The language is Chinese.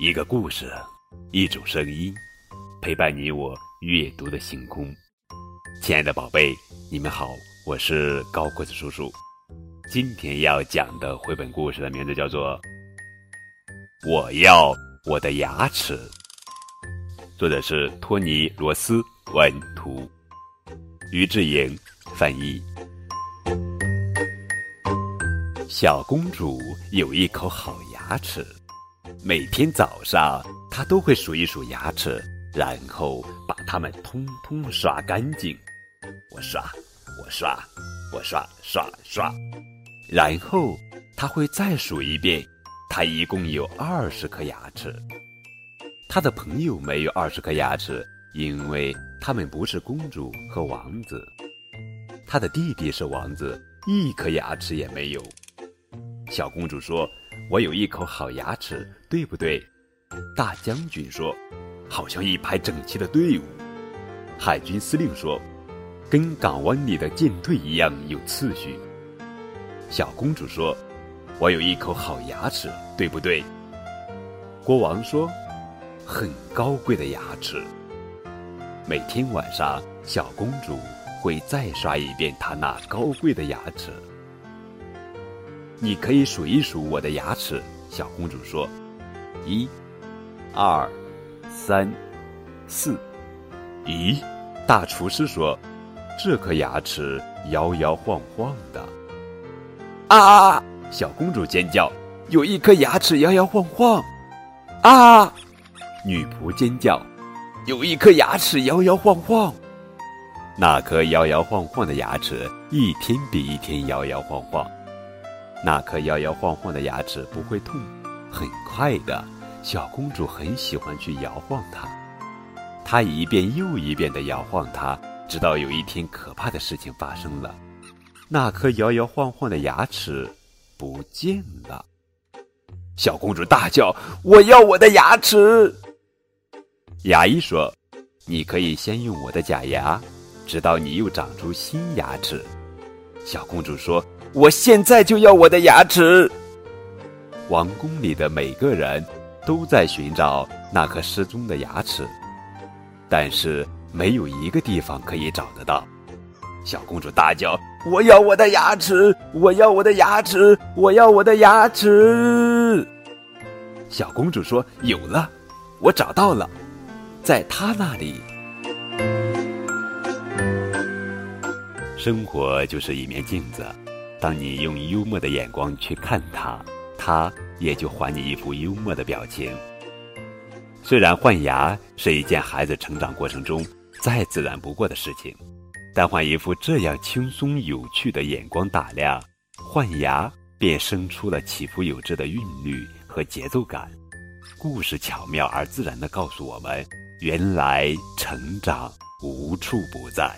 一个故事，一种声音，陪伴你我阅读的星空。亲爱的宝贝，你们好，我是高个子叔叔。今天要讲的绘本故事的名字叫做《我要我的牙齿》，作者是托尼·罗斯，文图，于志莹翻译。小公主有一口好牙齿。每天早上，他都会数一数牙齿，然后把它们通通刷干净。我刷，我刷，我刷刷刷。然后他会再数一遍，他一共有二十颗牙齿。他的朋友没有二十颗牙齿，因为他们不是公主和王子。他的弟弟是王子，一颗牙齿也没有。小公主说。我有一口好牙齿，对不对？大将军说：“好像一排整齐的队伍。”海军司令说：“跟港湾里的舰队一样有次序。”小公主说：“我有一口好牙齿，对不对？”国王说：“很高贵的牙齿。”每天晚上，小公主会再刷一遍她那高贵的牙齿。你可以数一数我的牙齿，小公主说：“一、二、三、四。”咦，大厨师说：“这颗牙齿摇摇晃晃的。”啊！小公主尖叫：“有一颗牙齿摇摇晃晃！”啊！女仆尖叫：“有一颗牙齿摇摇晃晃！”那颗摇摇晃晃的牙齿一天比一天摇摇晃晃。那颗摇摇晃晃的牙齿不会痛，很快的，小公主很喜欢去摇晃它。她一遍又一遍地摇晃它，直到有一天可怕的事情发生了，那颗摇摇晃晃的牙齿不见了。小公主大叫：“我要我的牙齿！”牙医说：“你可以先用我的假牙，直到你又长出新牙齿。”小公主说。我现在就要我的牙齿。王宫里的每个人都在寻找那颗失踪的牙齿，但是没有一个地方可以找得到。小公主大叫：“我要我的牙齿！我要我的牙齿！我要我的牙齿！”小公主说：“有了，我找到了，在她那里。”生活就是一面镜子。当你用幽默的眼光去看他，他也就还你一副幽默的表情。虽然换牙是一件孩子成长过程中再自然不过的事情，但换一副这样轻松有趣的眼光打量，换牙便生出了起伏有致的韵律和节奏感。故事巧妙而自然地告诉我们：原来成长无处不在。